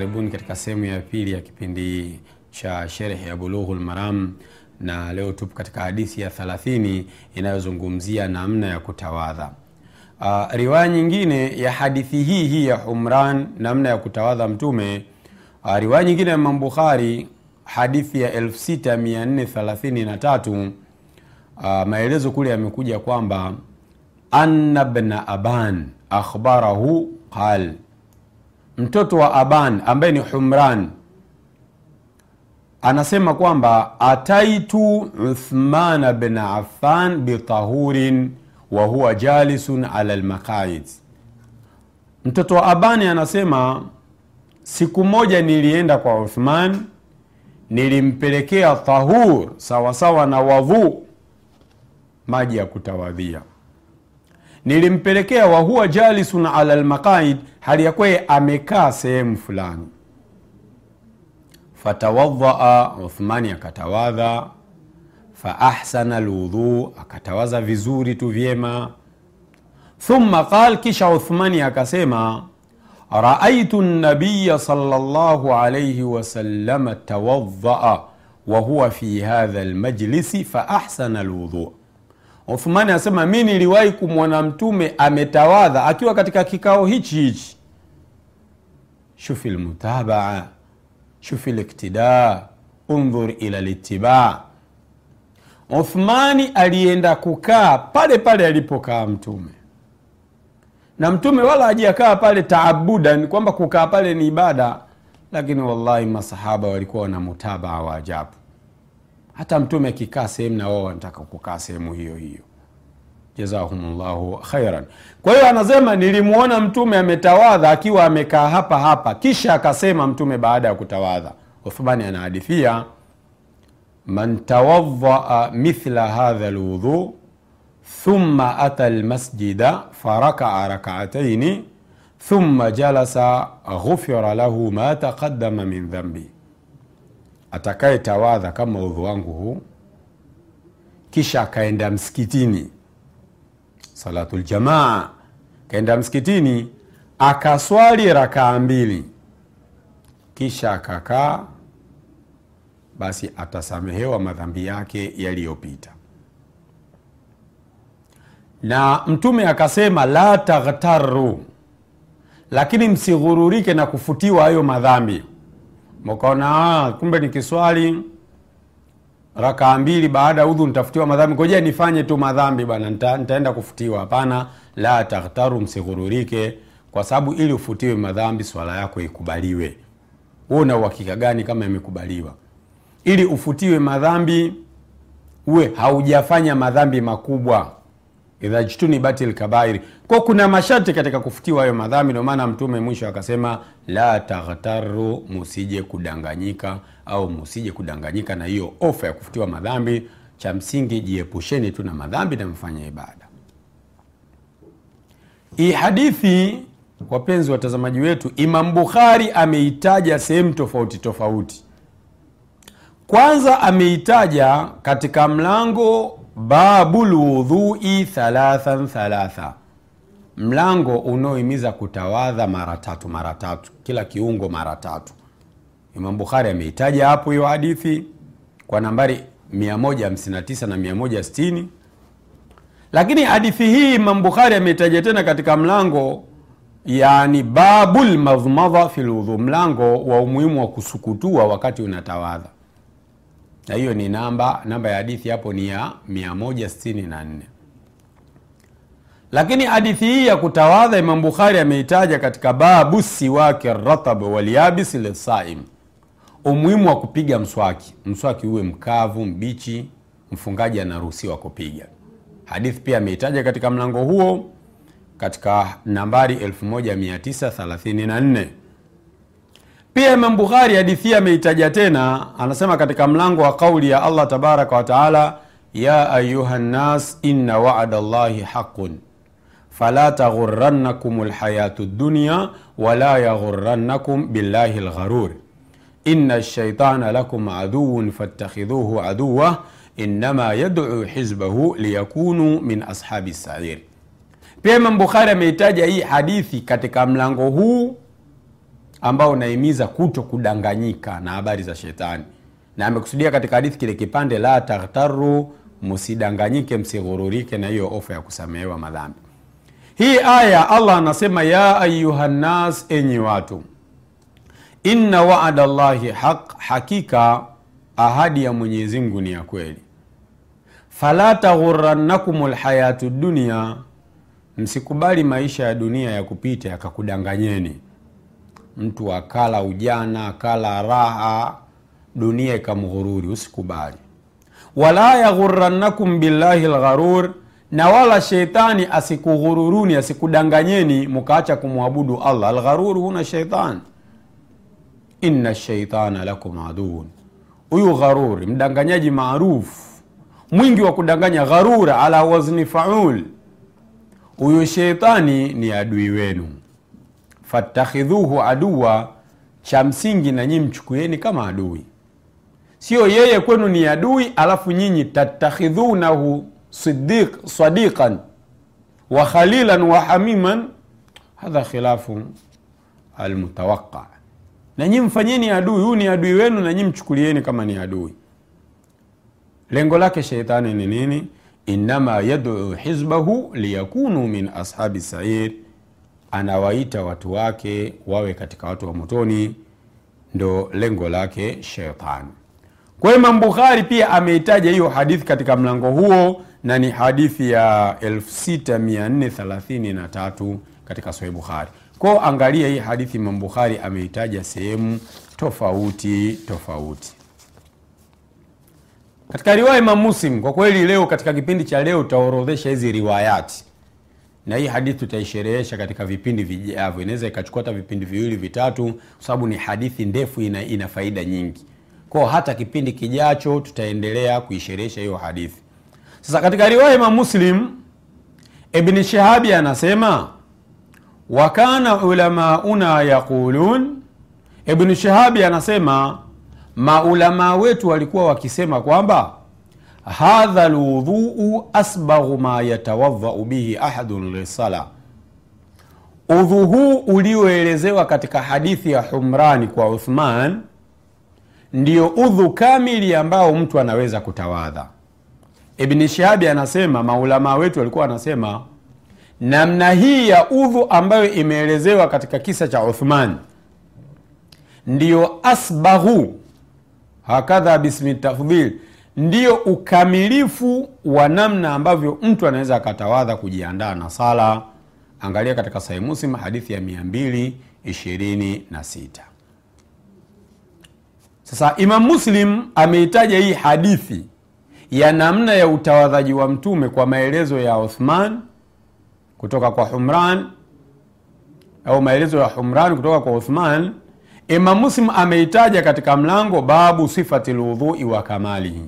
karibuni katika sehemu ya pili ya kipindi cha sherehe ya Bulughul Maram, na leo tupo katika hadithi ya 30 inayozungumzia namna ya kutawadha. Uh, riwaya nyingine ya hadithi hii hii ya Humran, namna ya kutawadha Mtume. Uh, riwaya nyingine ya Imam Bukhari, hadithi ya 6433 uh, maelezo kule yamekuja kwamba anna bna aban akhbarahu qal, mtoto wa Aban ambaye ni Humran anasema kwamba ataitu Uthman bin Affan bitahurin wa huwa jalisun ala lmaqaid. Mtoto wa Abani anasema siku moja nilienda kwa Uthman, nilimpelekea tahur sawasawa na wadhu, maji ya kutawadhia nilimpelekea wahuwa jalisun ala lmaqaid, hali ya kweye amekaa sehemu fulani. Fatawadhaa, Uthmani akatawadha. Faahsana lwudhu, akatawaza vizuri tu vyema. Thumma qal, kisha Uthmani akasema raaitu nabiya salllah alayhi wasalama tawadhaa wahuwa fi hadha lmajlisi faahsana lwudhu Uthmani anasema mi niliwahi kumwona Mtume ametawadha akiwa katika kikao hichi hichi. Shufi lmutabaa, shufi liktida, undhur ila litibaa. Uthmani alienda kukaa pale pale alipokaa Mtume, na Mtume wala hajakaa pale taabudan, kwamba kukaa pale ni ibada, lakini wallahi masahaba walikuwa wana mutabaa wa ajabu hata mtume akikaa sehemu na wao wanataka kukaa sehemu hiyo hiyo. jazahumllahu khairan. Kwa hiyo anasema nilimwona mtume ametawadha akiwa amekaa hapa hapa, kisha akasema mtume baada ya kutawadha. Uthmani anahadithia man tawadhaa mithla hadha lwudhu thumma ata lmasjida farakaa rakaataini thumma jalasa ghufira lahu ma taqadama min dhambi atakaye tawadha kama udhu wangu huu, kisha akaenda msikitini, salatul jamaa, akaenda msikitini akaswali rakaa mbili, kisha akakaa, basi atasamehewa madhambi yake yaliyopita. Na Mtume akasema la taghtaru, lakini msighururike na kufutiwa hayo madhambi mkaona kumbe nikiswali rakaa mbili baada ya udhu nitafutiwa madhambi, ngoja nifanye tu madhambi bwana, nita, nitaenda kufutiwa. Hapana, la taghtaru, msighururike, kwa sababu ili ufutiwe madhambi swala yako ikubaliwe. huo una uhakika gani kama imekubaliwa? Ili ufutiwe madhambi uwe haujafanya madhambi makubwa, idha jtunibat lkabairi. Kwa kuna masharti katika kufutiwa hayo madhambi. Ndio maana Mtume mwisho akasema la taghtaru, musije kudanganyika au musije kudanganyika na hiyo ofa ya kufutiwa madhambi. Cha msingi jiepusheni tu na madhambi na mfanye ibada. Hii hadithi, wapenzi watazamaji wetu, Imam Bukhari ameitaja sehemu tofauti tofauti. Kwanza ameitaja katika mlango babul lwudhui thalathan thalatha, mlango unaohimiza kutawadha mara tatu mara tatu, kila kiungo mara tatu. Imam Bukhari ameitaja hapo hiyo hadithi kwa nambari 159 na 160, lakini hadithi hii Imam Bukhari ameitaja tena katika mlango yani babul madhmadha fil wudhu, mlango wa umuhimu wa kusukutua wakati unatawadha na hiyo ni namba namba ya hadithi hapo ni ya 164. Lakini hadithi hii ya kutawadha Imam Bukhari ameitaja katika babu siwaki ratab walyabis lisaim, umuhimu wa kupiga mswaki, mswaki uwe mkavu mbichi, mfungaji anaruhusiwa kupiga. Hadithi pia ameitaja katika mlango huo katika nambari 1934. Pia Imam Bukhari hadithi ameitaja tena, anasema katika mlango wa kauli ya Allah tabaraka wa taala, ya ayuha nnas inna wa'da llahi haqun fala taghurannakum lhayatu dunya wala yaghurannakum billahi lgharur inna shaitana lakum aduun fattakhidhuhu aduwa innama yaduu hizbahu liyakunu min ashabi sair. Pia Imam Bukhari ameitaja hii hadithi katika mlango huu ambao unahimiza kuto kudanganyika na habari za shetani. Na amekusudia katika hadithi kile kipande la tartaru, msidanganyike msighururike na hiyo ofa ya kusamehewa madhambi. Hii aya allah anasema ya ayuhannas enyi watu inna waada llahi haq hakika ahadi ya mwenyezi mungu ni ya kweli. Fala taghurannakum lhayatu dunia msikubali maisha ya dunia ya kupita yakakudanganyeni mtu akala ujana akala raha dunia ikamghururi usikubali. Wala yaghurannakum billahi lgharur na wala sheitani asikughururuni asikudanganyeni mukaacha kumwabudu allah. Algharur huna sheitan inna sheitana lakum aduun huyu gharuri mdanganyaji maarufu. Mwingi wa kudanganya gharura ala wazni faul. Huyu sheitani ni adui wenu fattakhidhuhu aduwa cha msingi na nyinyi mchukueni kama adui. Sio yeye kwenu ni adui alafu nyinyi tatakhidhunahu sadiqan wa khalilan wa hamiman. Hadha khilafu almutawaqa na nyinyi mfanyeni adui huyu ni adui wenu na nyinyi mchukulieni kama ni adui. Lengo lake sheitani ni nini? Innama yaduu hizbahu liyakunu min ashabi sair anawaita watu wake wawe katika watu wa motoni ndo lengo lake shetani kwa hiyo Imam Bukhari pia ameitaja hiyo hadithi katika mlango huo na ni hadithi ya 6433 katika Sahih Bukhari. Kwao angalia hii hadithi Imam Bukhari ameitaja sehemu tofauti tofauti. Katika riwaya Imam Muslim, kwa kweli leo katika kipindi cha leo utaorodhesha hizi riwayati na hii hadithi tutaisherehesha katika vipindi vijavyo, inaweza ikachukua hata vipindi viwili vitatu, kwa sababu ni hadithi ndefu, ina, ina faida nyingi kwao. Hata kipindi kijacho tutaendelea kuisherehesha hiyo hadithi. Sasa katika riwaya Imam Muslim, Ibn Shahabi anasema wa kana ulamauna yaqulun, Ibn Shahabi anasema maulamaa wetu walikuwa wakisema kwamba hadha lwudhuu asbaghu ma yatawadhau bihi ahadun lisala, udhu huu ulioelezewa katika hadithi ya Humrani kwa Uthman ndio udhu kamili ambao mtu anaweza kutawadha. Ibni Shahabi anasema maulamaa wetu walikuwa wanasema namna hii ya udhu ambayo imeelezewa katika kisa cha Uthman ndiyo asbaghu hakadha bismi tafdhil ndiyo ukamilifu wa namna ambavyo mtu anaweza akatawadha kujiandaa na sala. Angalia katika Sahih Muslim hadithi ya 226. Sasa Imam Muslim ameitaja hii hadithi ya namna ya utawadhaji wa mtume kwa maelezo ya Uthman kutoka kwa Humran au maelezo ya Humran kutoka kwa Uthman. Imam Muslim ameitaja katika mlango babu sifati lwudhui wa kamalihi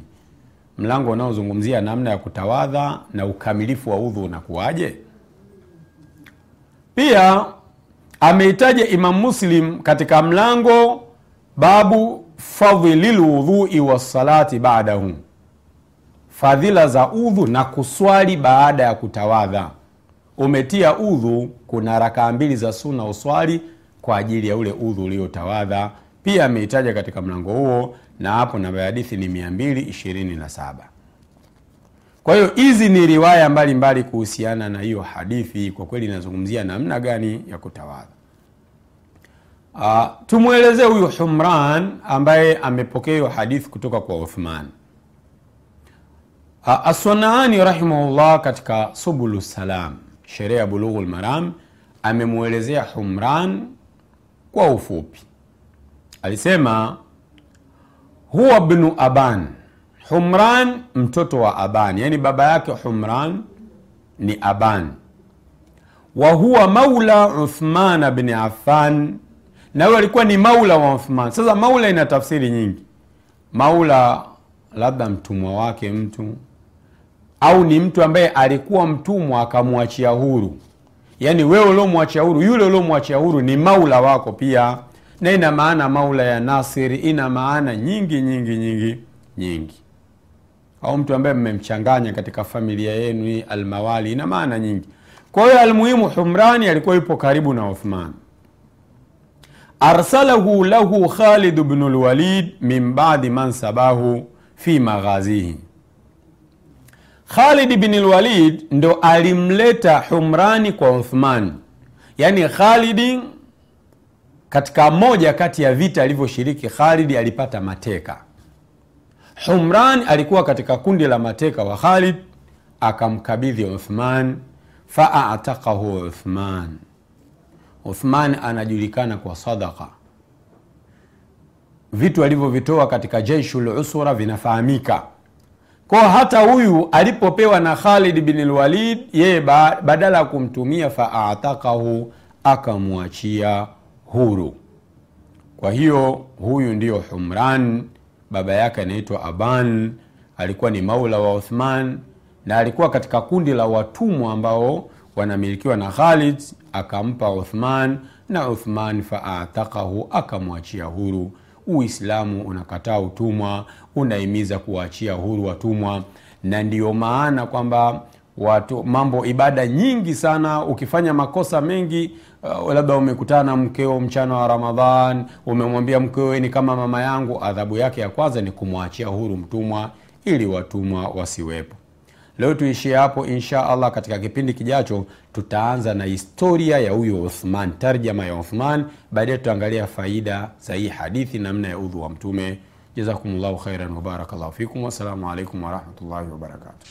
mlango unaozungumzia namna ya kutawadha na ukamilifu wa udhu unakuwaje. Pia ameitaja Imam Muslim katika mlango babu fadhili lwudhui wassalati badahu, fadhila za udhu na kuswali baada ya kutawadha. Umetia udhu, kuna rakaa mbili za suna uswali kwa ajili ya ule udhu uliotawadha. Pia ameitaja katika mlango huo na hapo namba ya hadithi ni 227. Kwa hiyo hizi ni riwaya mbalimbali kuhusiana na hiyo hadithi, kwa kweli inazungumzia namna gani ya kutawadha. Uh, tumwelezee huyu Humran ambaye amepokea hiyo hadithi kutoka kwa Uthman. Uh, Aswanaani rahimahullah katika Subulu Salam, sheria ya Bulughu lmaram, amemwelezea Humran kwa ufupi. Alisema huwa bnu Aban, Humran mtoto wa Aban, yani baba yake Humran ni Aban. Wa huwa maula Uthman bni Affan, na huyo alikuwa ni maula wa Uthman. Sasa maula ina tafsiri nyingi. Maula labda mtumwa wake mtu, au ni mtu ambaye alikuwa mtumwa akamwachia huru, yani wewe uliomwachia huru, yule uliomwachia huru ni maula wako pia na ina maana maula ya Nasiri, ina maana nyingi nyingi nyingi nyingi. Au mtu ambaye mmemchanganya katika familia yenu hii, almawali, ina maana nyingi. Kwa hiyo almuhimu, Humrani alikuwa yupo karibu na Uthman. arsalahu lahu khalid bnu lwalid min badi man sabahu fi maghazihi khalid bni lwalid ndo alimleta humrani kwa uthman yaani khalidi katika moja kati ya vita alivyoshiriki khalidi alipata mateka. Humran alikuwa katika kundi la mateka wa khalid akamkabidhi uthman faatakahu uthman. Uthman anajulikana kwa sadaka vitu alivyovitoa katika jeishul usura vinafahamika. Kwa hata huyu alipopewa na khalid bin yeye badala ya kumtumia faatakahu akamwachia huru. Kwa hiyo huyu ndiyo humran baba yake anaitwa aban alikuwa ni maula wa uthman na alikuwa katika kundi la watumwa ambao wanamilikiwa na khalid akampa uthman na uthman faatakahu akamwachia huru. Uislamu unakataa utumwa unahimiza kuwaachia huru watumwa na ndiyo maana kwamba watu mambo ibada nyingi sana ukifanya makosa mengi uh, labda umekutana mkeo mchana wa ramadhan umemwambia mkeo ni kama mama yangu adhabu yake ya kwanza ni kumwachia huru mtumwa ili watumwa wasiwepo. Leo tuishie hapo insha allah katika kipindi kijacho tutaanza na historia ya huyo uthman tarjama ya uthman. Baadaye tutaangalia faida za hii hadithi namna ya udhu wa mtume. Jazakumllahu khairan wabarakallahu fikum. Wassalamu alaikum warahmatullahi wabarakatuh